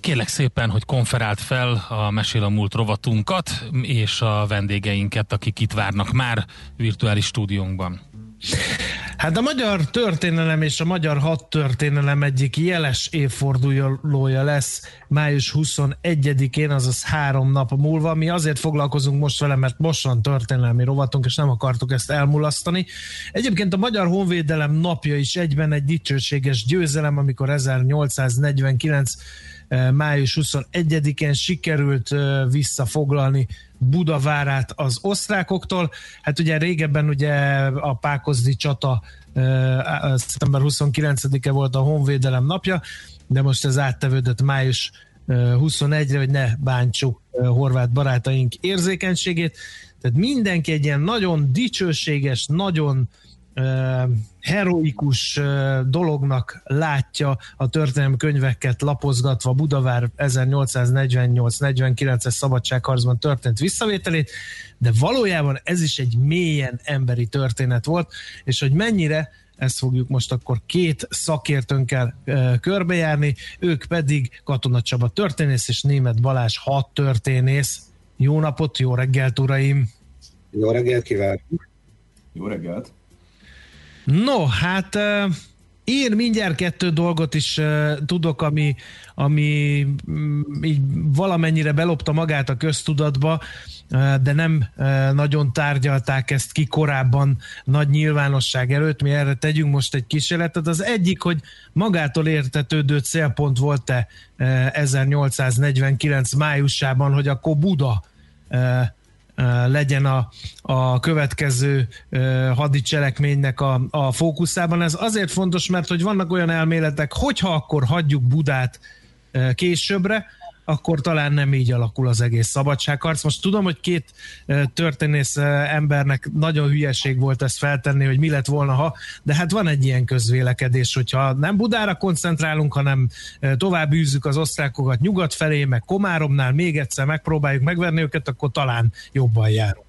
Kérlek szépen, hogy konferált fel a Mesél a Múlt rovatunkat, és a vendégeinket, akik itt várnak már virtuális stúdiónkban. Hát a magyar történelem és a magyar hadtörténelem egyik jeles évfordulója lesz május 21-én, azaz három nap múlva. Mi azért foglalkozunk most vele, mert most van történelmi rovatunk, és nem akartuk ezt elmulasztani. Egyébként a Magyar Honvédelem napja is egyben egy dicsőséges győzelem, amikor 1849 május 21-én sikerült visszafoglalni Budavárát az osztrákoktól. Hát ugye régebben ugye a Pákozdi csata szeptember 29-e volt a Honvédelem napja, de most ez áttevődött május 21-re, hogy ne bántsuk horvát barátaink érzékenységét. Tehát mindenki egy ilyen nagyon dicsőséges, nagyon heroikus dolognak látja a történelmi könyveket lapozgatva Budavár 1848-49-es szabadságharcban történt visszavételét, de valójában ez is egy mélyen emberi történet volt, és hogy mennyire ezt fogjuk most akkor két szakértőnkkel e, körbejárni, ők pedig Katona Csaba történész és Német Balázs hat történész. Jó napot, jó reggelt, uraim! Jó reggelt kívánok! Jó reggelt! No, hát én mindjárt kettő dolgot is tudok, ami, ami mm, így valamennyire belopta magát a köztudatba, de nem nagyon tárgyalták ezt ki korábban nagy nyilvánosság előtt. Mi erre tegyünk most egy kísérletet. Az egyik, hogy magától értetődő célpont volt-e 1849 májusában, hogy akkor Buda legyen a, a következő hadicselekménynek a, a fókuszában. Ez azért fontos, mert hogy vannak olyan elméletek, hogyha akkor hagyjuk Budát későbbre, akkor talán nem így alakul az egész szabadságharc. Most tudom, hogy két történész embernek nagyon hülyeség volt ezt feltenni, hogy mi lett volna, ha, de hát van egy ilyen közvélekedés, hogyha nem Budára koncentrálunk, hanem tovább űzzük az osztrákokat nyugat felé, meg Komáromnál még egyszer megpróbáljuk megverni őket, akkor talán jobban járunk.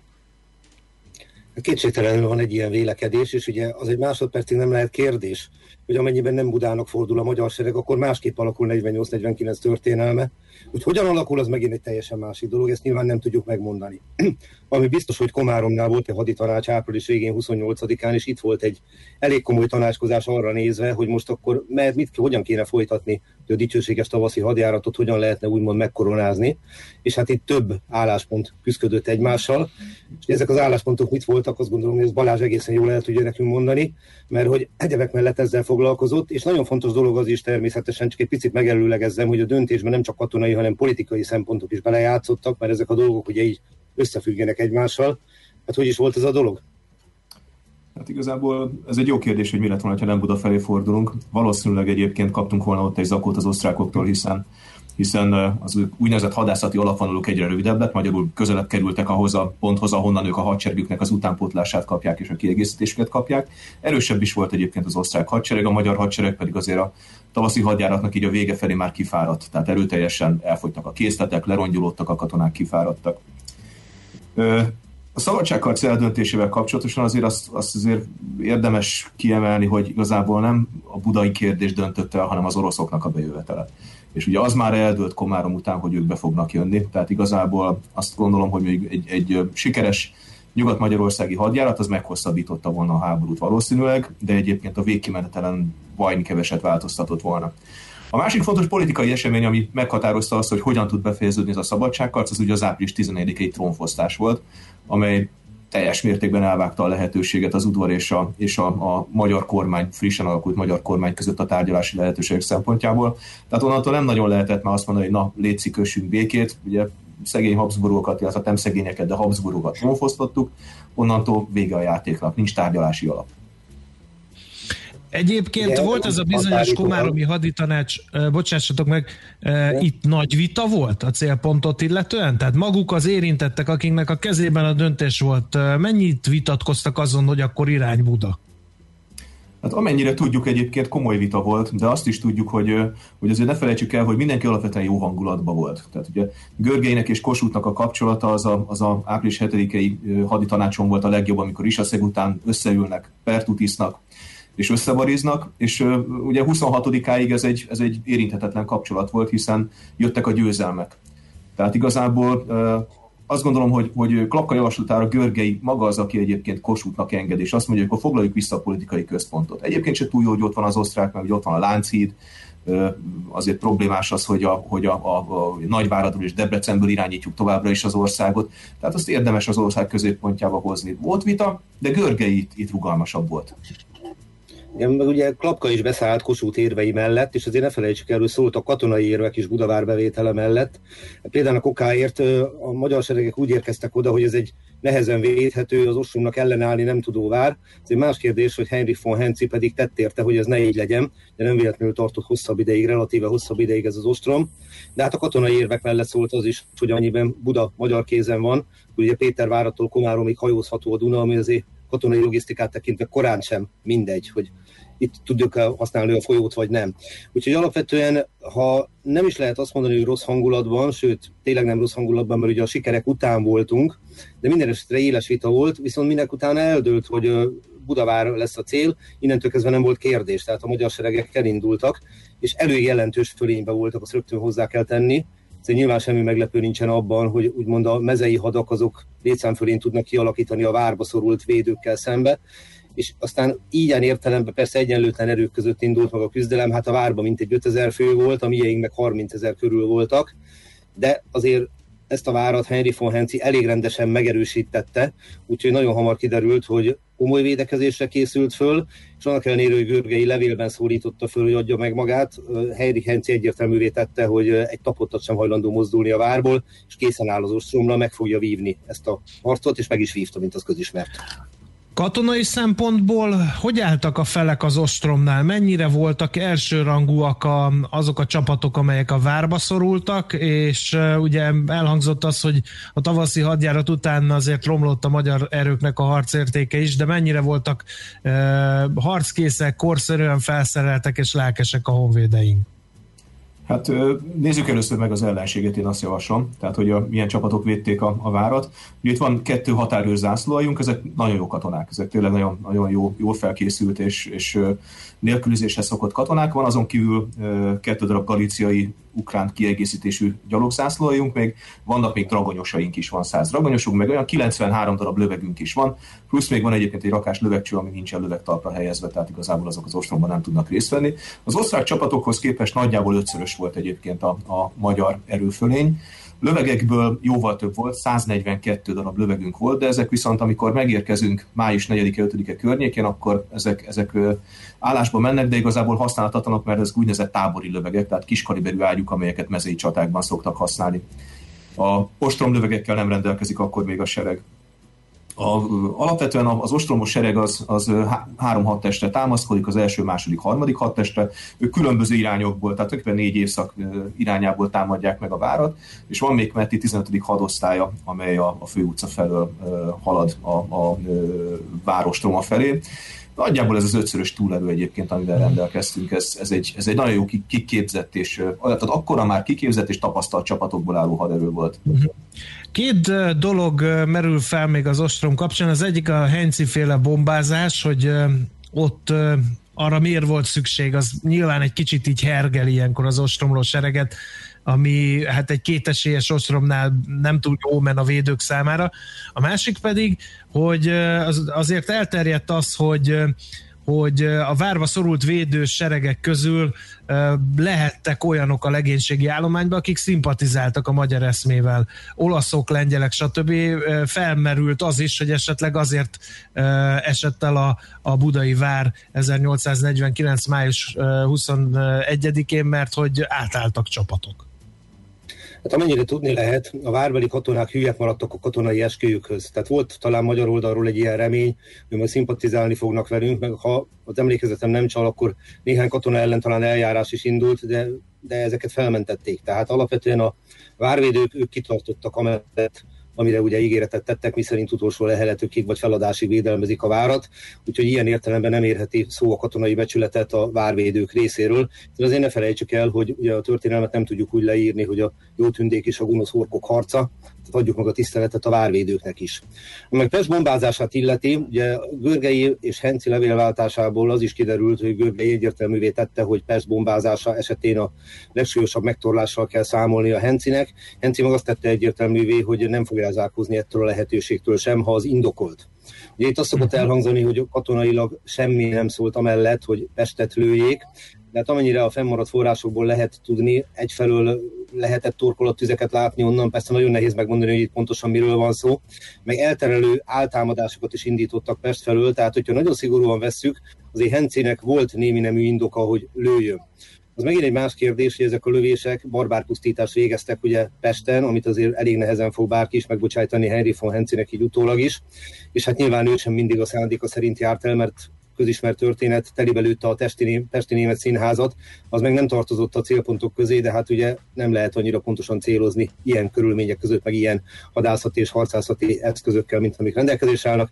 Kétségtelenül van egy ilyen vélekedés, és ugye az egy másodpercig nem lehet kérdés, hogy amennyiben nem Budának fordul a magyar sereg, akkor másképp alakul 48-49 történelme, hogy hogyan alakul, az megint egy teljesen másik dolog, ezt nyilván nem tudjuk megmondani. Ami biztos, hogy Komáromnál volt egy haditanács április végén 28-án, és itt volt egy elég komoly tanácskozás arra nézve, hogy most akkor mert mit, hogyan kéne folytatni a dicsőséges tavaszi hadjáratot, hogyan lehetne úgymond megkoronázni, és hát itt több álláspont küzdött egymással, és ezek az álláspontok mit voltak, azt gondolom, hogy ez Balázs egészen jól el tudja nekünk mondani, mert hogy egyebek mellett ezzel foglalkozott, és nagyon fontos dolog az is természetesen, csak egy picit megelőlegezzem, hogy a döntésben nem csak katonai, hanem politikai szempontok is belejátszottak, mert ezek a dolgok ugye így összefüggenek egymással. Hát hogy is volt ez a dolog? Hát igazából ez egy jó kérdés, hogy mi lett volna, ha nem Buda felé fordulunk. Valószínűleg egyébként kaptunk volna ott egy zakót az osztrákoktól, hiszen hiszen az úgynevezett hadászati alapvonaluk egyre rövidebb lett, magyarul közelebb kerültek ahhoz a ponthoz, ahonnan ők a hadseregüknek az utánpótlását kapják és a kiegészítésüket kapják. Erősebb is volt egyébként az osztrák hadsereg, a magyar hadsereg pedig azért a tavaszi hadjáratnak így a vége felé már kifáradt, tehát erőteljesen elfogytak a készletek, lerongyolódtak a katonák, kifáradtak. A szabadságharc eldöntésével kapcsolatosan azért azt, azt azért érdemes kiemelni, hogy igazából nem a budai kérdés döntött el, hanem az oroszoknak a bejövetele. És ugye az már eldőlt Komárom után, hogy ők be fognak jönni, tehát igazából azt gondolom, hogy még egy, egy sikeres nyugat-magyarországi hadjárat az meghosszabbította volna a háborút valószínűleg, de egyébként a végkimenetelen vajni keveset változtatott volna. A másik fontos politikai esemény, ami meghatározta azt, hogy hogyan tud befejeződni ez a szabadságharc, az ugye az április 14-i trónfosztás volt, amely teljes mértékben elvágta a lehetőséget az udvar és a, és a, a magyar kormány, frissen alakult magyar kormány között a tárgyalási lehetőségek szempontjából. Tehát onnantól nem nagyon lehetett már azt mondani, hogy na, létszik, kössünk békét. Ugye szegény Habsburgokat, illetve nem szegényeket, de Habsburgokat trónfosztottuk, onnantól vége a játéknak, nincs tárgyalási alap. Egyébként Igen, volt ez a bizonyos komáromi haditanács, bocsássatok meg, Igen. itt nagy vita volt a célpontot illetően? Tehát maguk az érintettek, akiknek a kezében a döntés volt, mennyit vitatkoztak azon, hogy akkor irány Buda? Hát amennyire tudjuk egyébként komoly vita volt, de azt is tudjuk, hogy, hogy azért ne felejtsük el, hogy mindenki alapvetően jó hangulatban volt. Tehát ugye Görgeinek és Kossuthnak a kapcsolata az a, az a április 7-i haditanácson volt a legjobb, amikor Isaszeg után összeülnek, pertutisznak, és összevariznak, és ugye 26-áig ez egy, ez egy érinthetetlen kapcsolat volt, hiszen jöttek a győzelmek. Tehát igazából azt gondolom, hogy, hogy Klapka javaslatára Görgei maga az, aki egyébként Kossuthnak enged, és azt mondja, hogy akkor foglaljuk vissza a politikai központot. Egyébként se túl jó, hogy ott van az osztrák, meg ott van a Lánchíd, azért problémás az, hogy a, hogy a, a, a Nagyváradról és Debrecenből irányítjuk továbbra is az országot. Tehát azt érdemes az ország középpontjába hozni. Volt vita, de Görgei itt, itt rugalmasabb volt. Meg ugye Klapka is beszállt Kossuth érvei mellett, és azért ne felejtsük el, hogy szólt a katonai érvek is Budavár bevétele mellett. Például a kokáért a magyar seregek úgy érkeztek oda, hogy ez egy nehezen védhető, az ostromnak ellenállni nem tudó vár. Ez egy más kérdés, hogy Heinrich von Henzi pedig tett érte, hogy ez ne így legyen, de nem véletlenül tartott hosszabb ideig, relatíve hosszabb ideig ez az ostrom. De hát a katonai érvek mellett szólt az is, hogy annyiben Buda magyar kézen van, ugye Péter várattól Komáromig hajózható a Duna, ami azért katonai logisztikát tekintve korán sem mindegy, hogy itt tudjuk használni a folyót, vagy nem. Úgyhogy alapvetően, ha nem is lehet azt mondani, hogy rossz hangulatban, sőt, tényleg nem rossz hangulatban, mert ugye a sikerek után voltunk, de minden esetre éles vita volt, viszont minek után eldőlt, hogy Budavár lesz a cél, innentől kezdve nem volt kérdés, tehát a magyar seregek elindultak, és elég jelentős fölénybe voltak, azt rögtön hozzá kell tenni, Szóval nyilván semmi meglepő nincsen abban, hogy úgymond a mezei hadak azok létszámfölén tudnak kialakítani a várba szorult védőkkel szembe, és aztán ilyen értelemben persze egyenlőtlen erők között indult meg a küzdelem, hát a várban mintegy 5000 fő volt, a miénk meg 30 ezer körül voltak, de azért ezt a várat Henry von Henzi elég rendesen megerősítette, úgyhogy nagyon hamar kiderült, hogy komoly védekezésre készült föl, és annak ellenére, hogy Görgei levélben szólította föl, hogy adja meg magát, Henry Henzi egyértelművé tette, hogy egy tapottat sem hajlandó mozdulni a várból, és készen áll az ostromra, meg fogja vívni ezt a harcot, és meg is vívta, mint az közismert. Katonai szempontból hogy álltak a felek az ostromnál? Mennyire voltak elsőrangúak a, azok a csapatok, amelyek a várba szorultak, és ugye elhangzott az, hogy a tavaszi hadjárat után azért romlott a magyar erőknek a harcértéke is, de mennyire voltak uh, harckészek, korszerűen felszereltek és lelkesek a honvédeink? Hát nézzük először meg az ellenséget, én azt javaslom, tehát hogy a, milyen csapatok védték a, a várat. Ugye itt van kettő határőr zászlóajunk, ezek nagyon jó katonák, ezek tényleg nagyon, nagyon jó, jól felkészült és, és nélkülözéshez szokott katonák. Van azon kívül kettő darab galíciai ukrán kiegészítésű gyalogzászlójunk, még vannak még dragonyosaink is, van 100 dragonyosunk, meg olyan 93 darab lövegünk is van, plusz még van egyébként egy rakás lövegcső, ami nincsen lövegtalpra helyezve, tehát igazából azok az ostromban nem tudnak részt venni. Az osztrák csapatokhoz képest nagyjából ötszörös volt egyébként a, a magyar erőfölény. Lövegekből jóval több volt, 142 darab lövegünk volt, de ezek viszont, amikor megérkezünk május 4-5-e környékén, akkor ezek, ezek állásba mennek, de igazából használhatatlanok, mert ezek úgynevezett tábori lövegek, tehát kiskaliberű ágyuk, amelyeket mezei csatákban szoktak használni. A ostromlövegekkel nem rendelkezik akkor még a sereg. A, alapvetően az ostromos sereg az, az három hadtestre támaszkodik, az első, második, harmadik hadtestre. Ők különböző irányokból, tehát tulajdonképpen négy évszak irányából támadják meg a várat, és van még Metti 15. hadosztálya, amely a, a főutca felől halad a, a, a várostroma felé. Nagyjából ez az ötszörös túlerő egyébként, amivel rendelkeztünk, ez, ez, egy, ez egy nagyon jó kiképzett, és tehát akkora már kiképzett és tapasztalt csapatokból álló haderő volt. Két dolog merül fel még az ostrom kapcsán. Az egyik a Henci féle bombázás, hogy ott arra miért volt szükség, az nyilván egy kicsit így hergel ilyenkor az ostromló sereget, ami hát egy kétesélyes ostromnál nem túl jó men a védők számára. A másik pedig, hogy az, azért elterjedt az, hogy hogy a várva szorult védős seregek közül lehettek olyanok a legénységi állományban, akik szimpatizáltak a magyar eszmével, olaszok, lengyelek, stb. Felmerült az is, hogy esetleg azért esett el a, a budai vár 1849. május 21-én, mert hogy átálltak csapatok. Hát amennyire tudni lehet, a várbeli katonák hülyek maradtak a katonai esküjükhöz. Tehát volt talán magyar oldalról egy ilyen remény, hogy majd szimpatizálni fognak velünk, meg ha az emlékezetem nem csal, akkor néhány katona ellen talán eljárás is indult, de, de ezeket felmentették. Tehát alapvetően a várvédők ők kitartottak amellett, amire ugye ígéretet tettek, miszerint utolsó leheletükig vagy feladásig védelmezik a várat, úgyhogy ilyen értelemben nem érheti szó a katonai becsületet a várvédők részéről. De azért ne felejtsük el, hogy ugye a történelmet nem tudjuk úgy leírni, hogy a jó tündék és a gonosz orkok harca, adjuk meg a tiszteletet a várvédőknek is. Ami Pest bombázását illeti, ugye Görgei és Henci levélváltásából az is kiderült, hogy Görgei egyértelművé tette, hogy Pest bombázása esetén a legsúlyosabb megtorlással kell számolni a Hencinek. Henci meg azt tette egyértelművé, hogy nem fog elzárkózni ettől a lehetőségtől sem, ha az indokolt. Ugye itt azt szokott elhangzani, hogy katonailag semmi nem szólt amellett, hogy Pestet lőjék, de hát amennyire a fennmaradt forrásokból lehet tudni, egyfelől lehetett tüzeket látni onnan, persze nagyon nehéz megmondani, hogy itt pontosan miről van szó, meg elterelő áltámadásokat is indítottak Pest felől, tehát hogyha nagyon szigorúan vesszük, azért Hencének volt némi nemű indoka, hogy lőjön. Az megint egy más kérdés, hogy ezek a lövések barbárpusztítást végeztek ugye Pesten, amit azért elég nehezen fog bárki is megbocsájtani Henry von Hencének így utólag is, és hát nyilván ő sem mindig a szándéka szerint járt el, mert közismert történet telibe lőtte a Testi, Pesti Német Színházat, az meg nem tartozott a célpontok közé, de hát ugye nem lehet annyira pontosan célozni ilyen körülmények között, meg ilyen hadászati és harcászati eszközökkel, mint amik rendelkezésre állnak.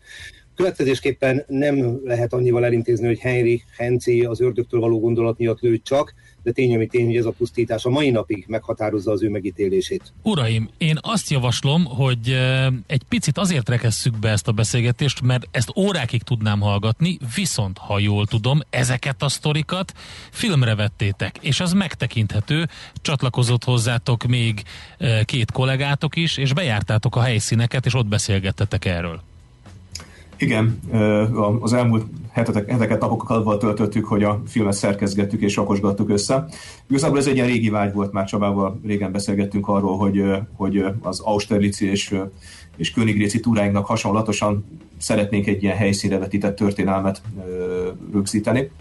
Következésképpen nem lehet annyival elintézni, hogy Henry Henci az ördögtől való gondolat miatt lőtt csak, de tény, ami tény, hogy ez a pusztítás a mai napig meghatározza az ő megítélését. Uraim, én azt javaslom, hogy egy picit azért rekesszük be ezt a beszélgetést, mert ezt órákig tudnám hallgatni, viszont ha jól tudom, ezeket a sztorikat filmre vettétek, és az megtekinthető, csatlakozott hozzátok még két kollégátok is, és bejártátok a helyszíneket, és ott beszélgettetek erről. Igen, az elmúlt hetetek, heteket, napokat azzal töltöttük, hogy a filmet szerkezgettük és rakosgattuk össze. Igazából ez egy ilyen régi vágy volt, már Csabával régen beszélgettünk arról, hogy, hogy az Austerlitz és, és Königréci túráinknak hasonlatosan szeretnénk egy ilyen helyszínre vetített történelmet rögzíteni.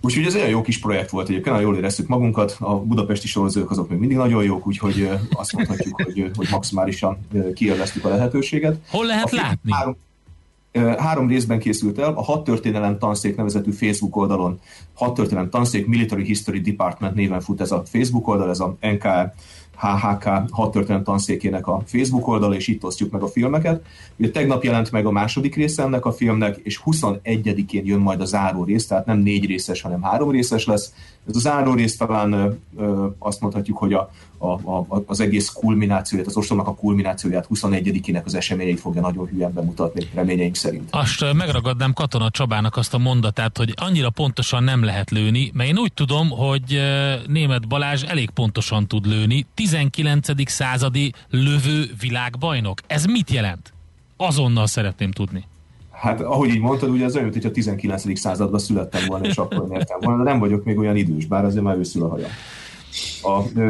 Úgyhogy ez egy jó kis projekt volt egyébként, nagyon jól éreztük magunkat, a budapesti sorozók azok még mindig nagyon jók, úgyhogy azt mondhatjuk, hogy, hogy maximálisan kiélveztük a lehetőséget. Hol lehet a látni? Három, Három részben készült el, a Hat Történelem Tanszék nevezetű Facebook oldalon, Hat Történelem Tanszék Military History Department néven fut ez a Facebook oldal, ez a NKR HHK hat történet tanszékének a Facebook oldal, és itt osztjuk meg a filmeket. Ugye tegnap jelent meg a második része ennek a filmnek, és 21-én jön majd a záró rész, tehát nem négy részes, hanem három részes lesz. Ez a záró rész talán ö, ö, azt mondhatjuk, hogy a, a, a, az egész kulminációját, az ostomnak a kulminációját 21-ének az eseményeit fogja nagyon hülyen bemutatni, reményeink szerint. Azt megragadnám Katona Csabának azt a mondatát, hogy annyira pontosan nem lehet lőni, mert én úgy tudom, hogy német Balázs elég pontosan tud lőni, 19. századi lövő világbajnok. Ez mit jelent? Azonnal szeretném tudni. Hát, ahogy így mondtad, ugye az olyan, hogy a 19. században születtem volna, és akkor nyertem volna, de nem vagyok még olyan idős, bár azért már őszül a hajam. A,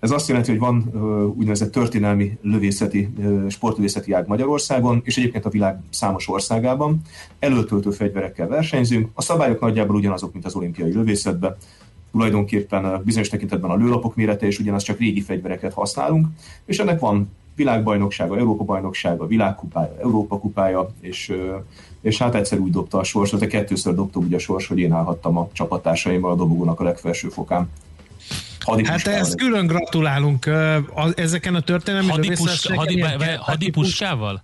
ez azt jelenti, hogy van úgynevezett történelmi lövészeti, sportlövészeti ág Magyarországon, és egyébként a világ számos országában. Előtöltő fegyverekkel versenyzünk. A szabályok nagyjából ugyanazok, mint az olimpiai lövészetben tulajdonképpen bizonyos tekintetben a lőlapok mérete, és ugyanaz csak régi fegyvereket használunk, és ennek van világbajnoksága, Európa bajnoksága, világkupája, Európa kupája, és, és hát egyszer úgy dobta a sors, de kettőször dobta úgy a sors, hogy én állhattam a csapattársaimmal a dobogónak a legfelső fokán. Hát ezt külön gratulálunk ezeken a történelmi hadipuskával?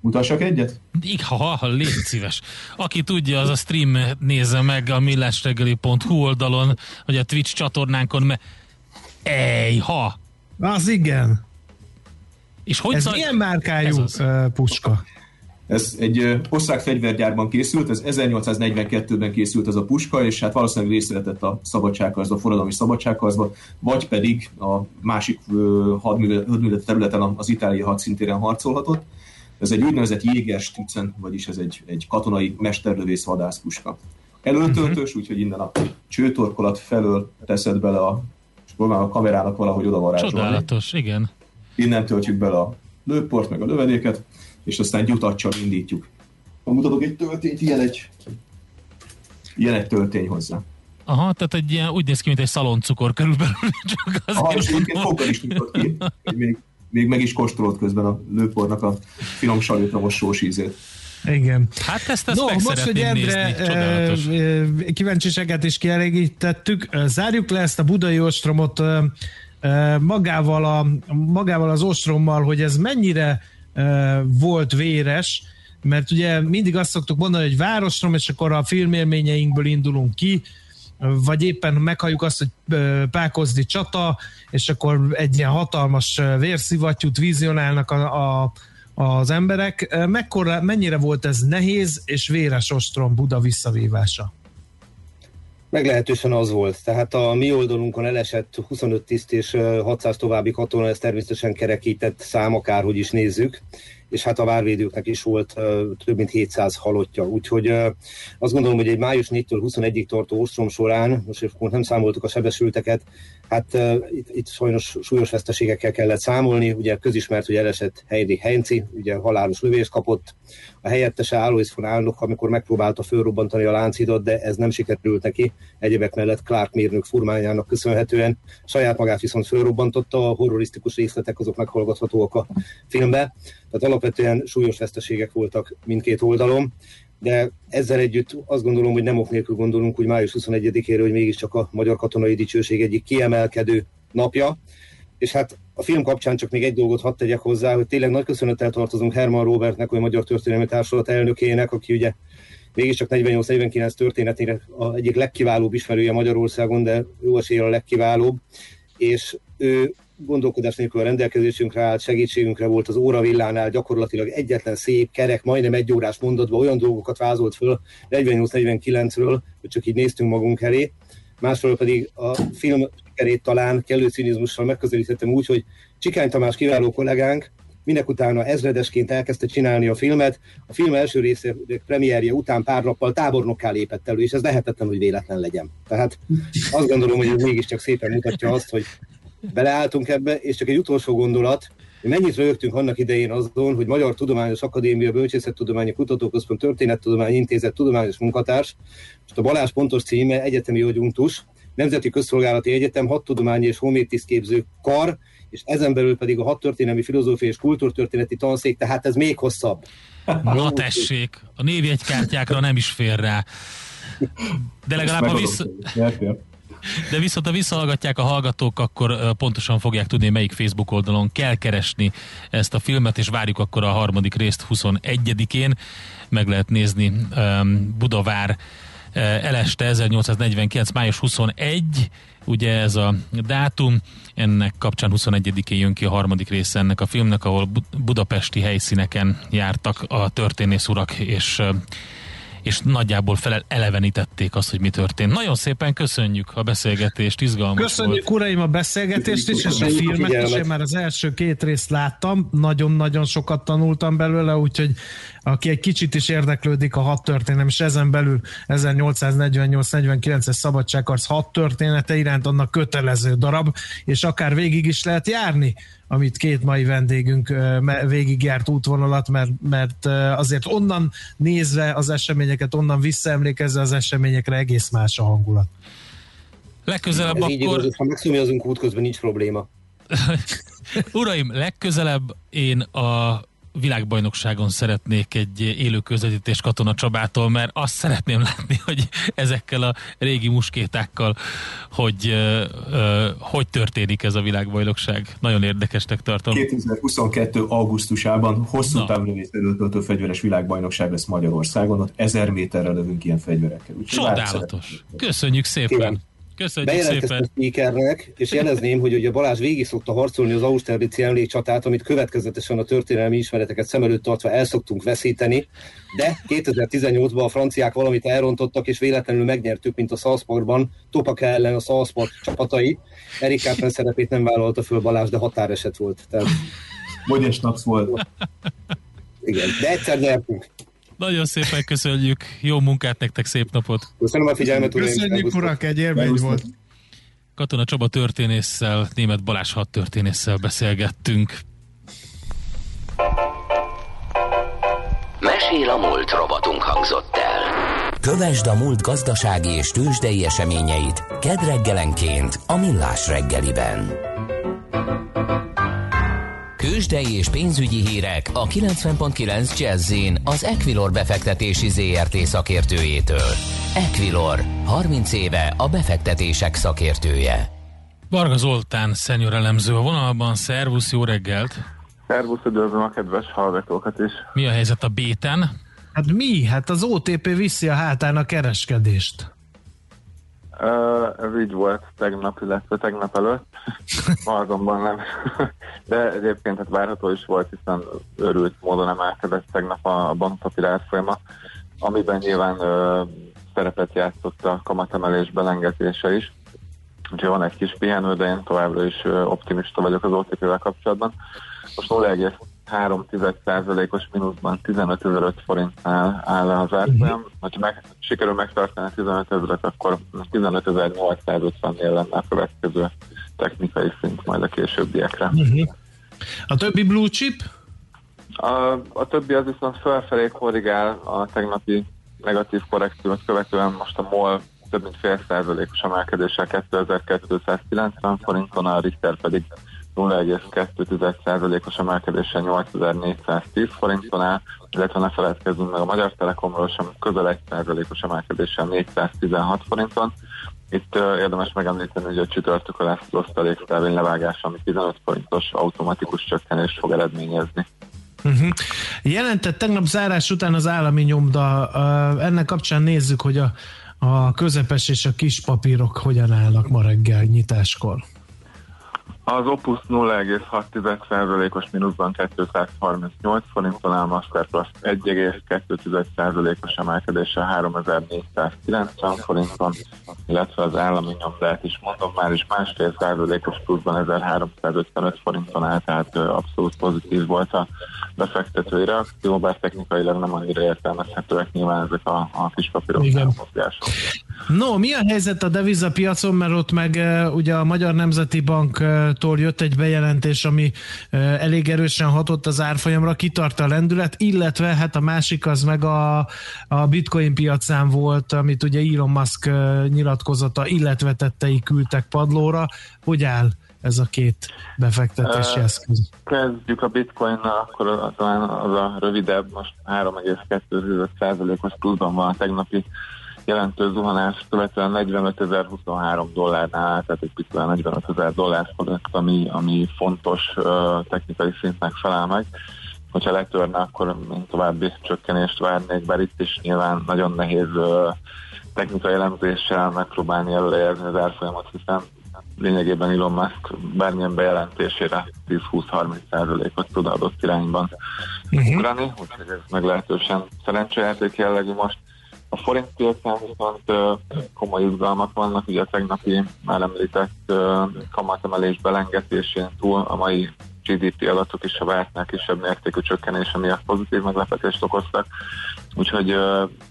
Mutassak egyet? Igen, ha, ha, légy szíves. Aki tudja, az a stream nézze meg a millásregeli.hu oldalon, vagy a Twitch csatornánkon, mert ej, ha! Az igen. És hogy Ez szal... milyen márkájú ez puska? Ez egy osztrák fegyvergyárban készült, ez 1842-ben készült ez a puska, és hát valószínűleg részletett a szabadságharcba, a forradalmi szabadságharcba, vagy pedig a másik hadművelet területen az itáliai hadszintéren harcolhatott Ez egy úgynevezett Jägerstützen, vagyis ez egy, egy katonai mesterlövész vadászpuska. Előtöltős, uh-huh. úgyhogy innen a csőtorkolat felől teszed bele a, és próbál a kamerának valahogy oda varázsolni. Csodálatos, igen. Innen töltjük bele a lőport, meg a lövedéket, és aztán gyutacsal indítjuk. Ha mutatok egy töltényt, ilyen egy, ilyen egy töltény hozzá. Aha, tehát egy ilyen, úgy néz ki, mint egy szaloncukor körülbelül, csak az Aha, és egyébként foggal is nyitott ki, még, még meg is kóstolod közben a lőpornak a finom salétromos sós ízét. Igen. Hát ezt, ezt no, meg most, hogy Endre nézni, kíváncsiságát is kielégítettük, zárjuk le ezt a budai ostromot magával, a, magával az ostrommal, hogy ez mennyire volt véres, mert ugye mindig azt szoktuk mondani, hogy városrom, és akkor a filmélményeinkből indulunk ki, vagy éppen meghalljuk azt, hogy pákozdi csata, és akkor egy ilyen hatalmas vérszivattyút vizionálnak a, a, az emberek. Mekkora, mennyire volt ez nehéz és véres ostrom Buda visszavívása? Meglehetősen az volt. Tehát a mi oldalunkon elesett 25 tiszt és 600 további katona, ez természetesen kerekített szám, akárhogy is nézzük és hát a várvédőknek is volt több mint 700 halottja. Úgyhogy azt gondolom, hogy egy május 4-től 21-ig tartó ostrom során, most nem számoltuk a sebesülteket, hát itt, itt sajnos súlyos veszteségekkel kellett számolni. Ugye közismert, hogy elesett Heidi Heinzi, ugye halálos lövést kapott, a helyettese Alois von Állnok, amikor megpróbálta fölrobbantani a láncidot, de ez nem sikerült neki, egyebek mellett Clark mérnök furmányának köszönhetően. Saját magát viszont fölrobbantotta, a horrorisztikus részletek azok meghallgathatóak a filmbe. Tehát alapvetően súlyos veszteségek voltak mindkét oldalon, de ezzel együtt azt gondolom, hogy nem ok nélkül gondolunk, hogy május 21-ére, hogy mégiscsak a Magyar Katonai Dicsőség egyik kiemelkedő napja, és hát a film kapcsán csak még egy dolgot hadd tegyek hozzá, hogy tényleg nagy köszönettel tartozunk Herman Robertnek, a Magyar Történelmi Társulat elnökének, aki ugye mégiscsak 48-49 történetére a egyik legkiválóbb ismerője Magyarországon, de jó esélye a legkiválóbb, és ő gondolkodás nélkül a rendelkezésünkre állt, segítségünkre volt az óravillánál, gyakorlatilag egyetlen szép, kerek, majdnem egy órás mondatban olyan dolgokat vázolt föl 48-49-ről, hogy csak így néztünk magunk elé. Másról pedig a film sikerét talán kellő cinizmussal megközelítettem úgy, hogy Csikány Tamás kiváló kollégánk, minek utána ezredesként elkezdte csinálni a filmet. A film első része premierje után pár nappal tábornokká lépett elő, és ez lehetetlen, hogy véletlen legyen. Tehát azt gondolom, hogy ez mégiscsak szépen mutatja azt, hogy beleálltunk ebbe, és csak egy utolsó gondolat, hogy mennyit rögtünk annak idején azon, hogy Magyar Tudományos Akadémia Bölcsészettudományi Kutatóközpont Történettudományi Intézet tudományos munkatárs, most a Balázs pontos címe egyetemi adjunktus, Nemzeti Közszolgálati Egyetem hat tudományi és honvédtisztképző kar, és ezen belül pedig a hat történelmi filozófiai és kultúrtörténeti tanszék, tehát ez még hosszabb. Na tessék, a névjegykártyákra nem is fér rá. De legalább a vissza... De viszont ha visszahallgatják a hallgatók, akkor pontosan fogják tudni, melyik Facebook oldalon kell keresni ezt a filmet, és várjuk akkor a harmadik részt 21-én. Meg lehet nézni um, Budavár eleste 1849. május 21, ugye ez a dátum, ennek kapcsán 21-én jön ki a harmadik része ennek a filmnek, ahol budapesti helyszíneken jártak a történész urak, és és nagyjából felel elevenítették azt, hogy mi történt. Nagyon szépen köszönjük a beszélgetést, izgalmas Köszönjük volt. uraim a beszélgetést is, és a filmet is. Én már az első két részt láttam, nagyon-nagyon sokat tanultam belőle, úgyhogy aki egy kicsit is érdeklődik a hat történet, és ezen belül 1848-49-es szabadságharc hat története iránt annak kötelező darab, és akár végig is lehet járni, amit két mai vendégünk végigjárt útvonalat, mert, mert azért onnan nézve az eseményeket, onnan visszaemlékezve az eseményekre egész más a hangulat. Legközelebb Ez akkor... Így igaz, ha megszomjazunk útközben, nincs probléma. Uraim, legközelebb én a világbajnokságon szeretnék egy élő közvetítést Katona Csabától, mert azt szeretném látni, hogy ezekkel a régi muskétákkal, hogy hogy történik ez a világbajnokság. Nagyon érdekesnek tartom. 2022. augusztusában hosszú távlövészről töltő fegyveres világbajnokság lesz Magyarországon, ott ezer méterre lövünk ilyen fegyverekkel. Úgyhogy Csodálatos. Köszönjük szépen. Kérem. Köszönjük szépen. a speakernek, és jelezném, hogy ugye Balázs végig szokta harcolni az Austerlitz emlékcsatát, amit következetesen a történelmi ismereteket szem előtt tartva el szoktunk veszíteni, de 2018-ban a franciák valamit elrontottak, és véletlenül megnyertük, mint a Salzburgban, Topaka ellen a Salzburg csapatai. Erik Carpen szerepét nem vállalta föl Balázs, de határeset volt. Tehát... Napsz volt. Igen, de egyszer nyertünk. Nagyon szépen köszönjük, jó munkát nektek, szép napot! Köszönöm a figyelmet, uraim! Köszönjük, urak, egy élmény volt! Katona Csaba történésszel, német Balázs hat történésszel beszélgettünk. Mesél a múlt robotunk hangzott el. Kövesd a múlt gazdasági és tőzsdei eseményeit kedd reggelenként a Millás reggeliben. Kősdei és pénzügyi hírek a 90.9 jazz az Equilor befektetési ZRT szakértőjétől. Equilor, 30 éve a befektetések szakértője. Varga Zoltán, szenyor elemző a vonalban. Szervusz, jó reggelt! Szervusz, üdvözlöm a kedves hallgatókat is. Mi a helyzet a béten? Hát mi? Hát az OTP viszi a hátán a kereskedést. Uh, ez így volt tegnap, illetve tegnap előtt. Ma azonban nem. De egyébként hát várható is volt, hiszen örült módon emelkedett tegnap a bankpapír árfolyama, amiben nyilván uh, szerepet játszott a kamatemelés belengetése is. Úgyhogy van egy kis pihenő, de én továbbra is optimista vagyok az OTP-vel kapcsolatban. Most 0,3%-os mínuszban 15.005 forintnál áll az árfolyam. Ha meg, sikerül megtartani 15 ezeret, akkor 15.850-nél lenne a következő technikai szint majd a későbbiekre. Uh-huh. A többi blue chip? A, a többi az viszont felfelé korrigál a tegnapi negatív korrekciót követően most a MOL több mint fél százalékos emelkedéssel 2290 forinton, a Richter pedig 0,2%-os emelkedéssel 8410 forinton áll, illetve ne feledkezzünk meg a Magyar Telekomról sem közel 1%-os emelkedéssel 416 forinton. Itt uh, érdemes megemlíteni, hogy a csütörtökön lesz az osztalékszelvény levágás, ami 15 forintos automatikus csökkenést fog eredményezni. Uh-huh. Jelentett tegnap zárás után az állami nyomda. Uh, ennek kapcsán nézzük, hogy a, a közepes és a kis papírok hogyan állnak ma reggel nyitáskor. Az Opus 0,6%-os mínuszban 238 forinton áll, Masterplast 1,2%-os emelkedéssel 3490 forinton, illetve az állami nyomdát is mondom már is másfél százalékos pluszban 1355 forinton áll, tehát abszolút pozitív volt a befektetői reakció, bár technikailag nem annyira értelmezhetőek nyilván ezek a, a kis papírok mozgások. No, mi a helyzet a devizapiacon, mert ott meg ugye a Magyar Nemzeti Bank tól jött egy bejelentés, ami elég erősen hatott az árfolyamra, kitart a lendület, illetve hát a másik az meg a, a bitcoin piacán volt, amit ugye Elon Musk nyilatkozata, illetve tettei küldtek padlóra. Hogy áll ez a két befektetési eszköz? Kezdjük a bitcoinnal, akkor talán az a rövidebb, most 3,2%-os pluszban van a tegnapi jelentős zuhanás követően 45.023 dollárnál, tehát egy picit 45 ezer dollár fölött, ami, ami fontos uh, technikai szintnek felel meg. Hogyha letörne, akkor még további csökkenést várnék, bár itt is nyilván nagyon nehéz uh, technikai elemzéssel megpróbálni előrejelzni az árfolyamot, hiszen lényegében Elon Musk bármilyen bejelentésére 10-20-30 ot tud adott irányban uh-huh. ugrani, úgyhogy ez meglehetősen szerencsejáték jellegű most. A forint viszont komoly izgalmak vannak, ugye a tegnapi már említett kamatemelés belengetésén túl a mai GDP adatok is a vártnál kisebb mértékű csökkenése miatt pozitív meglepetést okoztak, úgyhogy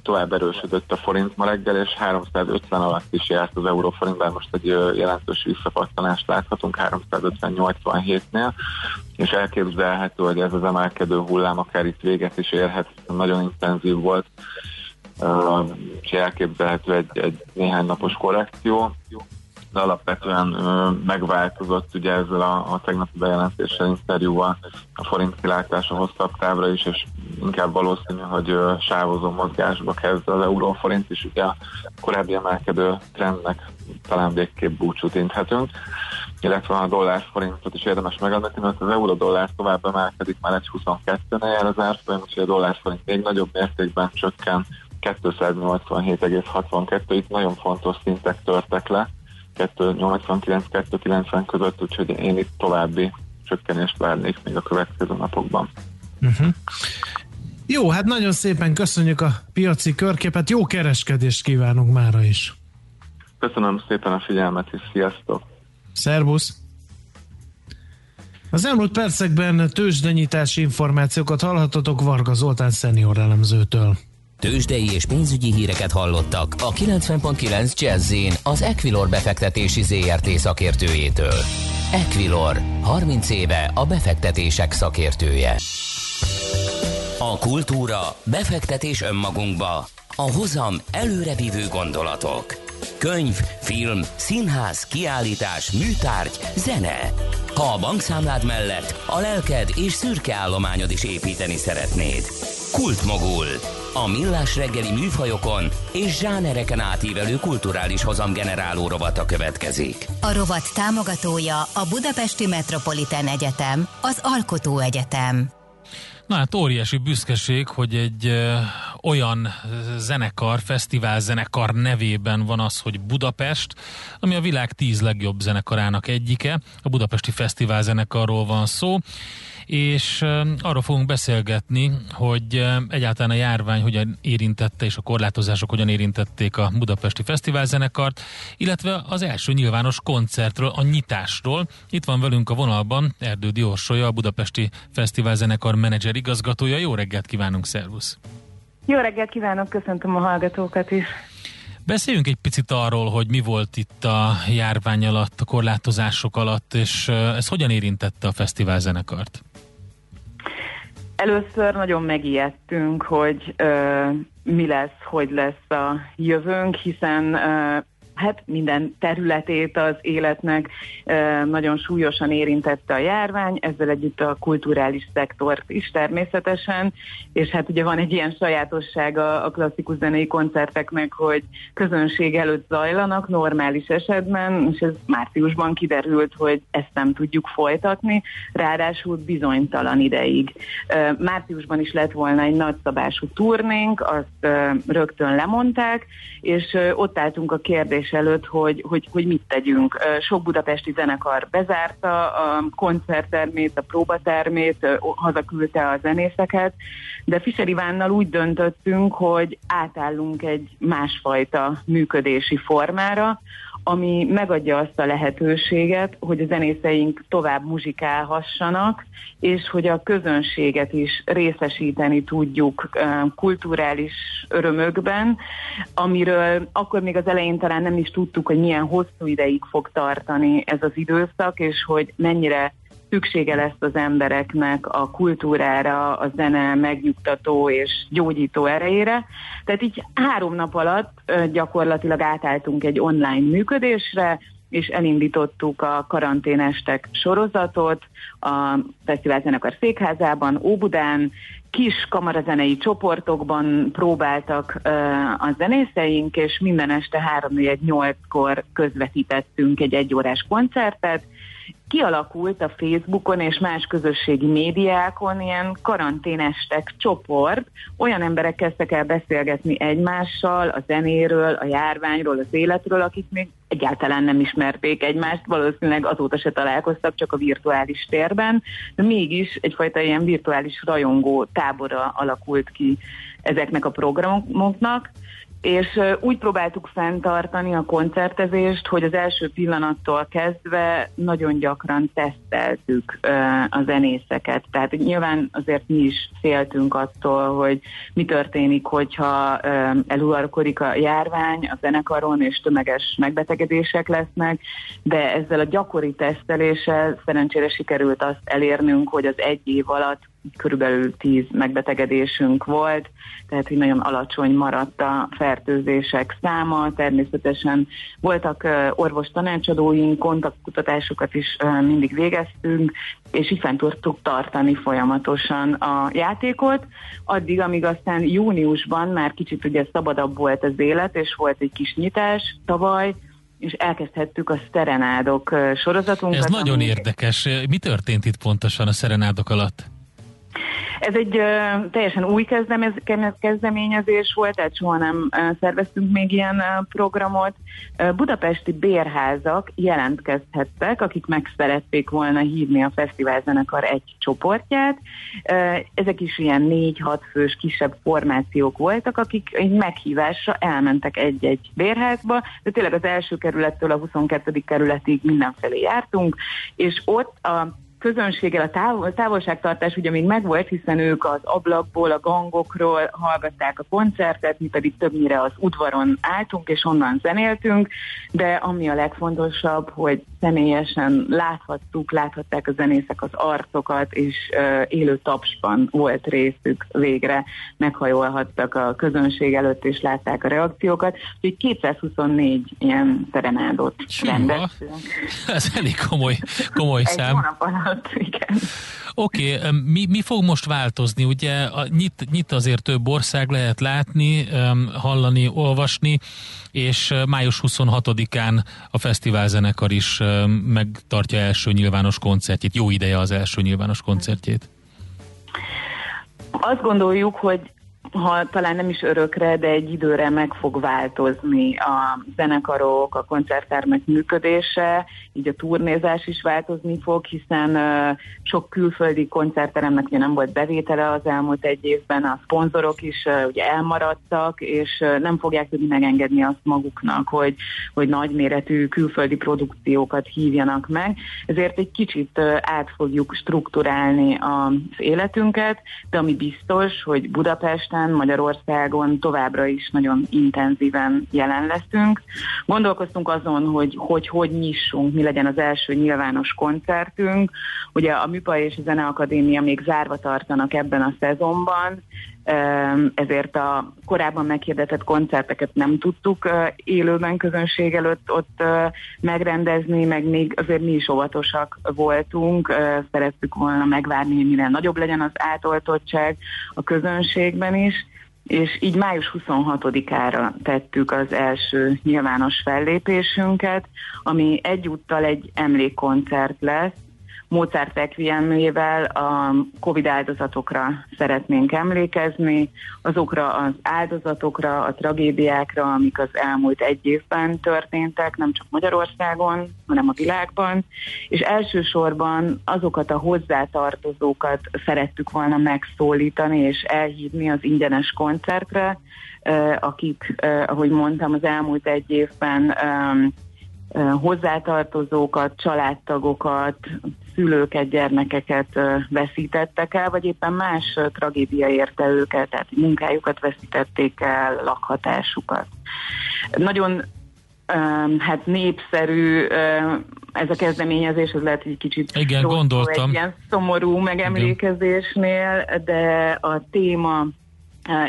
tovább erősödött a forint ma reggel, és 350 alatt is járt az euróforint, bár most egy jelentős visszapattanást láthatunk 350-87-nél, és elképzelhető, hogy ez az emelkedő hullám akár itt véget is érhet, nagyon intenzív volt és elképzelhető egy, egy néhány napos korrekció, de alapvetően megváltozott ugye ezzel a, a tegnapi bejelentéssel interjúval. A forint kilátása hosszabb távra is, és inkább valószínű, hogy sávozó mozgásba kezd az euróforint is, ugye a korábbi emelkedő trendnek talán végképp búcsút inthetünk, illetve a dollár forintot is érdemes megadni, mert az euró dollár tovább emelkedik, már egy 22-nél jár az árfolyam, úgyhogy a dollár forint még nagyobb mértékben csökken 287,62, itt nagyon fontos szintek törtek le, 289-290 között, úgyhogy én itt további csökkenést várnék még a következő napokban. Uh-huh. Jó, hát nagyon szépen köszönjük a piaci körképet, jó kereskedést kívánunk mára is. Köszönöm szépen a figyelmet, és sziasztok! Szervusz! Az elmúlt percekben tőzsdenyítási információkat hallhatatok Varga Zoltán szenior elemzőtől. Tőzsdei és pénzügyi híreket hallottak a 90.9 jazz az Equilor befektetési ZRT szakértőjétől. Equilor, 30 éve a befektetések szakértője. A kultúra, befektetés önmagunkba, a hozam előrevívő gondolatok. Könyv, film, színház, kiállítás, műtárgy, zene. Ha a bankszámlád mellett a lelked és szürke állományod is építeni szeretnéd. Kultmogul. A millás reggeli műfajokon és zsánereken átívelő kulturális hozamgeneráló rovata következik. A rovat támogatója a Budapesti Metropolitán Egyetem, az Alkotó Egyetem. Na hát óriási büszkeség, hogy egy ö, olyan zenekar, fesztivál zenekar nevében van az, hogy Budapest, ami a világ tíz legjobb zenekarának egyike. A Budapesti Fesztivál zenekarról van szó és arról fogunk beszélgetni, hogy egyáltalán a járvány hogyan érintette, és a korlátozások hogyan érintették a Budapesti Fesztiválzenekart, illetve az első nyilvános koncertről, a nyitásról. Itt van velünk a vonalban Erdő Diorsolya, a Budapesti Fesztiválzenekar menedzser igazgatója. Jó reggelt kívánunk, szervusz! Jó reggelt kívánok, köszöntöm a hallgatókat is! Beszéljünk egy picit arról, hogy mi volt itt a járvány alatt, a korlátozások alatt, és ez hogyan érintette a fesztiválzenekart? Először nagyon megijedtünk, hogy ö, mi lesz, hogy lesz a jövőnk, hiszen ö, hát minden területét az életnek nagyon súlyosan érintette a járvány, ezzel együtt a kulturális szektort is természetesen, és hát ugye van egy ilyen sajátossága a klasszikus zenei koncerteknek, hogy közönség előtt zajlanak normális esetben, és ez márciusban kiderült, hogy ezt nem tudjuk folytatni, ráadásul bizonytalan ideig. Márciusban is lett volna egy nagyszabású turnénk, azt rögtön lemondták, és ott álltunk a kérdés kérdés előtt, hogy, hogy, hogy mit tegyünk. Sok budapesti zenekar bezárta a koncerttermét, a próbatermét, hazaküldte a zenészeket, de Fischer Ivánnal úgy döntöttünk, hogy átállunk egy másfajta működési formára, ami megadja azt a lehetőséget, hogy a zenészeink tovább muzsikálhassanak, és hogy a közönséget is részesíteni tudjuk kulturális örömökben, amiről akkor még az elején talán nem is tudtuk, hogy milyen hosszú ideig fog tartani ez az időszak, és hogy mennyire szüksége lesz az embereknek a kultúrára, a zene megnyugtató és gyógyító erejére. Tehát így három nap alatt gyakorlatilag átálltunk egy online működésre, és elindítottuk a karanténestek sorozatot a Fesztivál Zenekar székházában, Óbudán, kis kamarazenei csoportokban próbáltak uh, a zenészeink, és minden este 3-8-kor közvetítettünk egy egyórás koncertet, kialakult a Facebookon és más közösségi médiákon ilyen karanténestek csoport, olyan emberek kezdtek el beszélgetni egymással a zenéről, a járványról, az életről, akik még egyáltalán nem ismerték egymást, valószínűleg azóta se találkoztak, csak a virtuális térben, de mégis egyfajta ilyen virtuális rajongó tábora alakult ki ezeknek a programoknak, és úgy próbáltuk fenntartani a koncertezést, hogy az első pillanattól kezdve nagyon gyakran teszteltük a zenészeket. Tehát nyilván azért mi is féltünk attól, hogy mi történik, hogyha eluralkodik a járvány a zenekaron, és tömeges megbetegedések lesznek, de ezzel a gyakori teszteléssel szerencsére sikerült azt elérnünk, hogy az egy év alatt körülbelül 10 megbetegedésünk volt, tehát hogy nagyon alacsony maradt a fertőzések száma. Természetesen voltak orvos tanácsadóink, kontaktkutatásokat is mindig végeztünk, és így fent tudtuk tartani folyamatosan a játékot, addig, amíg aztán júniusban már kicsit ugye szabadabb volt az élet, és volt egy kis nyitás tavaly, és elkezdhettük a szerenádok sorozatunkat. Ez nagyon ami... érdekes. Mi történt itt pontosan a szerenádok alatt? Ez egy uh, teljesen új kezdeményezés volt, tehát soha nem uh, szerveztünk még ilyen uh, programot. Uh, budapesti bérházak jelentkezhettek, akik meg szerették volna hívni a fesztiválzenekar egy csoportját. Uh, ezek is ilyen négy-hat fős kisebb formációk voltak, akik egy meghívásra elmentek egy-egy bérházba, de tényleg az első kerülettől a 22. kerületig mindenfelé jártunk, és ott a közönséggel a távol, távolságtartás ugye még megvolt, hiszen ők az ablakból, a gangokról hallgatták a koncertet, mi pedig többnyire az udvaron álltunk, és onnan zenéltünk, de ami a legfontosabb, hogy személyesen láthattuk, láthatták a zenészek az arcokat, és uh, élő tapsban volt részük végre, meghajolhattak a közönség előtt, és látták a reakciókat. Úgyhogy 224 ilyen szerenádot rendeztünk. Ez elég komoly, komoly Egy szám. hónap alatt, igen. Oké, okay, mi, mi fog most változni? Ugye a, nyit, nyit azért több ország lehet látni, hallani, olvasni, és május 26-án a fesztiválzenekar is megtartja első nyilvános koncertjét. Jó ideje az első nyilvános koncertjét. Azt gondoljuk, hogy ha talán nem is örökre, de egy időre meg fog változni a zenekarok, a koncerttermek működése, így a turnézás is változni fog, hiszen sok külföldi koncertteremnek ugye nem volt bevétele az elmúlt egy évben, a szponzorok is ugye elmaradtak, és nem fogják tudni megengedni azt maguknak, hogy, hogy nagyméretű külföldi produkciókat hívjanak meg. Ezért egy kicsit uh, át fogjuk strukturálni az életünket, de ami biztos, hogy Budapesten Magyarországon továbbra is nagyon intenzíven jelen leszünk. Gondolkoztunk azon, hogy hogy, hogy nyissunk, mi legyen az első nyilvános koncertünk. Ugye a Műpa és a Zeneakadémia még zárva tartanak ebben a szezonban, ezért a korábban meghirdetett koncerteket nem tudtuk élőben közönség előtt ott megrendezni, meg még azért mi is óvatosak voltunk, szerettük volna megvárni, hogy mire nagyobb legyen az átoltottság a közönségben is, és így május 26-ára tettük az első nyilvános fellépésünket, ami egyúttal egy emlékkoncert lesz, Mozart Requiemjével a Covid áldozatokra szeretnénk emlékezni, azokra az áldozatokra, a tragédiákra, amik az elmúlt egy évben történtek, nem csak Magyarországon, hanem a világban, és elsősorban azokat a hozzátartozókat szerettük volna megszólítani és elhívni az ingyenes koncertre, akik, ahogy mondtam, az elmúlt egy évben hozzátartozókat, családtagokat, szülőket, gyermekeket veszítettek el, vagy éppen más tragédia érte őket, tehát munkájukat veszítették el, lakhatásukat. Nagyon hát népszerű ez a kezdeményezés, az lehet, egy kicsit Igen, gondoltam. egy ilyen szomorú megemlékezésnél, de a téma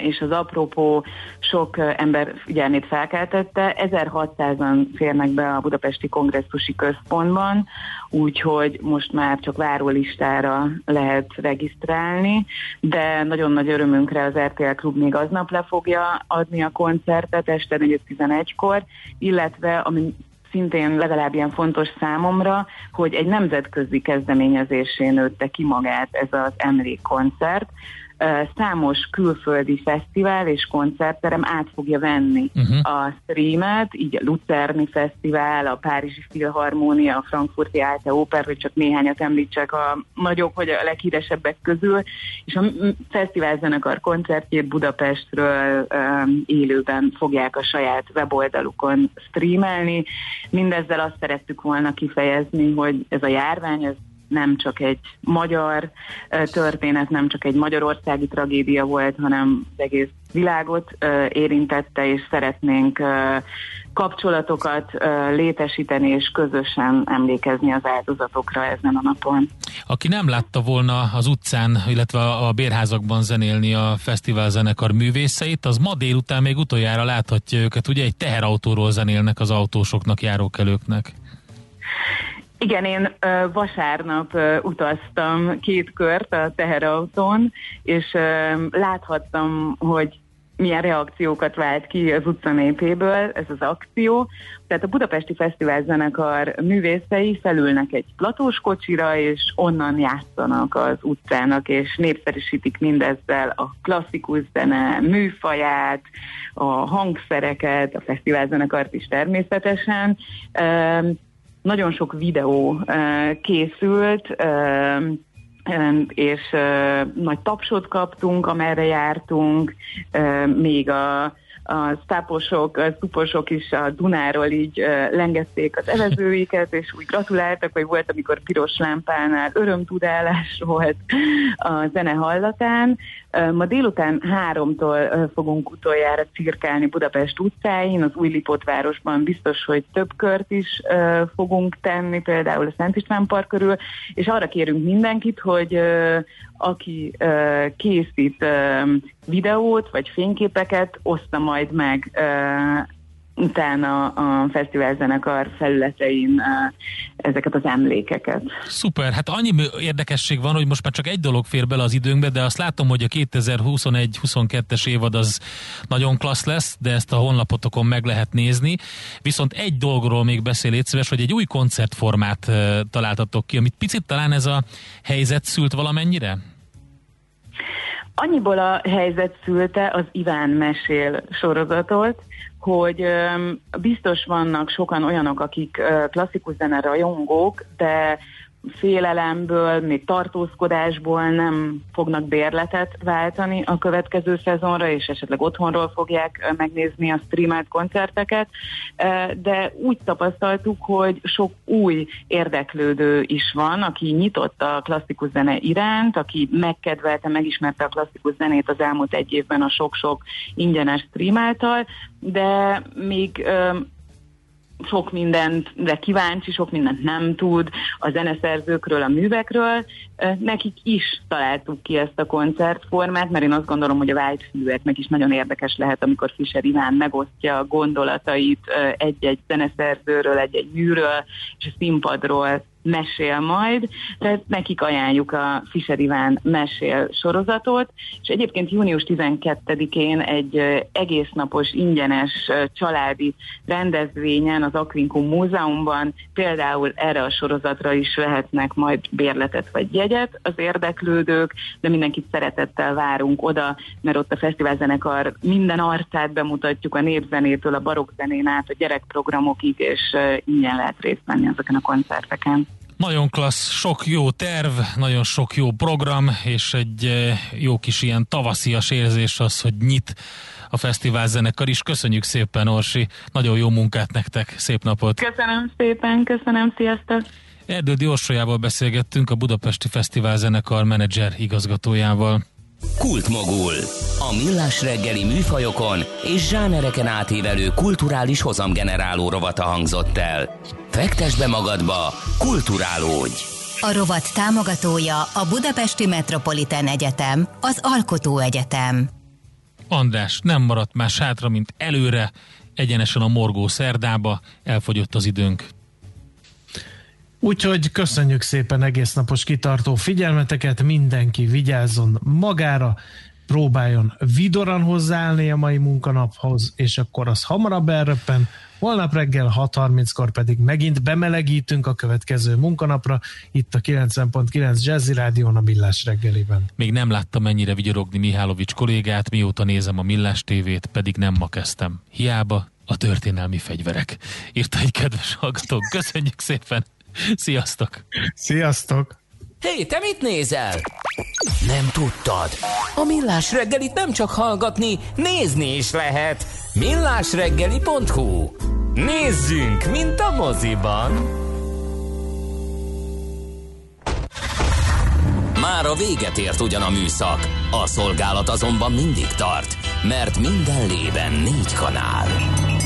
és az apropó sok ember figyelmét felkeltette. 1600-an férnek be a Budapesti Kongresszusi Központban, úgyhogy most már csak várólistára lehet regisztrálni, de nagyon nagy örömünkre az RTL Klub még aznap le fogja adni a koncertet este 4.11-kor, illetve ami szintén legalább ilyen fontos számomra, hogy egy nemzetközi kezdeményezésén nőtte ki magát ez az emlékkoncert, számos külföldi fesztivál és koncertterem át fogja venni uh-huh. a streamet, így a Lucerni Fesztivál, a Párizsi Filharmónia, a Frankfurti Alte Oper, hogy csak néhányat említsek a nagyobb, hogy a leghíresebbek közül, és a fesztiválzenekar koncertjét Budapestről um, élőben fogják a saját weboldalukon streamelni. Mindezzel azt szerettük volna kifejezni, hogy ez a járvány, ez nem csak egy magyar történet, nem csak egy magyarországi tragédia volt, hanem az egész világot érintette, és szeretnénk kapcsolatokat létesíteni és közösen emlékezni az áldozatokra ezen a napon. Aki nem látta volna az utcán, illetve a bérházakban zenélni a fesztivál zenekar művészeit, az ma délután még utoljára láthatja őket, ugye egy teherautóról zenélnek az autósoknak, járókelőknek. Igen, én vasárnap utaztam két kört a teherautón, és láthattam, hogy milyen reakciókat vált ki az utcanépéből ez az akció. Tehát a Budapesti Fesztivál zenekar művészei felülnek egy platós kocsira, és onnan játszanak az utcának, és népszerűsítik mindezzel a klasszikus zene műfaját, a hangszereket, a fesztivál zenekart is természetesen. Nagyon sok videó készült, és nagy tapsot kaptunk, amerre jártunk, még a a stáposok, a szuposok is a Dunáról így lengezték az evezőiket, és úgy gratuláltak, hogy volt, amikor piros lámpánál örömtudálás volt a zene hallatán. Ma délután háromtól fogunk utoljára cirkálni Budapest utcáin, az új Lipotvárosban biztos, hogy több kört is fogunk tenni, például a Szent István Park körül, és arra kérünk mindenkit, hogy aki készít videót vagy fényképeket, oszta majd meg utána a fesztivál zenekar felületein ezeket az emlékeket. Szuper, hát annyi érdekesség van, hogy most már csak egy dolog fér bele az időnkbe, de azt látom, hogy a 2021-22-es évad az nagyon klassz lesz, de ezt a honlapotokon meg lehet nézni. Viszont egy dologról még beszél létszíves, hogy egy új koncertformát találtatok ki, amit picit talán ez a helyzet szült valamennyire? Annyiból a helyzet szülte az Iván mesél sorozatot, hogy biztos vannak sokan olyanok, akik klasszikus zene rajongók, de félelemből, még tartózkodásból nem fognak bérletet váltani a következő szezonra, és esetleg otthonról fogják megnézni a streamelt koncerteket, de úgy tapasztaltuk, hogy sok új érdeklődő is van, aki nyitott a klasszikus zene iránt, aki megkedvelte, megismerte a klasszikus zenét az elmúlt egy évben a sok-sok ingyenes stream által, de még sok mindent, de kíváncsi, sok mindent nem tud a zeneszerzőkről, a művekről. Nekik is találtuk ki ezt a koncertformát, mert én azt gondolom, hogy a vágyfűeknek is nagyon érdekes lehet, amikor Fischer Iván megosztja a gondolatait egy-egy zeneszerzőről, egy-egy műről, és a színpadról mesél majd, tehát nekik ajánljuk a Fischer Iván mesél sorozatot, és egyébként június 12-én egy egész napos ingyenes családi rendezvényen az Aquincum Múzeumban például erre a sorozatra is vehetnek majd bérletet vagy jegyet az érdeklődők, de mindenkit szeretettel várunk oda, mert ott a fesztiválzenekar minden arcát bemutatjuk a népzenétől, a barokzenén át, a gyerekprogramokig, és ingyen lehet részt venni ezeken a koncerteken. Nagyon klassz, sok jó terv, nagyon sok jó program, és egy jó kis ilyen tavaszias érzés az, hogy nyit a fesztivál zenekar is. Köszönjük szépen, Orsi, nagyon jó munkát nektek, szép napot! Köszönöm szépen, köszönöm, sziasztok! Erdődi Orsolyával beszélgettünk, a Budapesti Fesztivál zenekar menedzser igazgatójával. Kultmogul. A millás reggeli műfajokon és zsánereken átívelő kulturális hozamgeneráló rovata hangzott el. Fektes be magadba, kulturálódj! A rovat támogatója a Budapesti Metropolitán Egyetem, az Alkotó Egyetem. András, nem maradt más hátra, mint előre, egyenesen a morgó szerdába, elfogyott az időnk. Úgyhogy köszönjük szépen egész napos kitartó figyelmeteket, mindenki vigyázzon magára, próbáljon vidoran hozzáállni a mai munkanaphoz, és akkor az hamarabb elröppen. Holnap reggel 6.30-kor pedig megint bemelegítünk a következő munkanapra, itt a 90.9 Jazzy Rádión a Millás reggeliben. Még nem láttam mennyire vigyorogni Mihálovics kollégát, mióta nézem a Millás tévét, pedig nem ma kezdtem. Hiába a történelmi fegyverek. Írta egy kedves hallgató. Köszönjük szépen! Sziasztok! Sziasztok! Hé, hey, te mit nézel? Nem tudtad? A Millás reggelit nem csak hallgatni, nézni is lehet. millásreggeli.hu Nézzünk, mint a moziban! Már a véget ért ugyan a műszak, a szolgálat azonban mindig tart, mert minden lében négy kanál.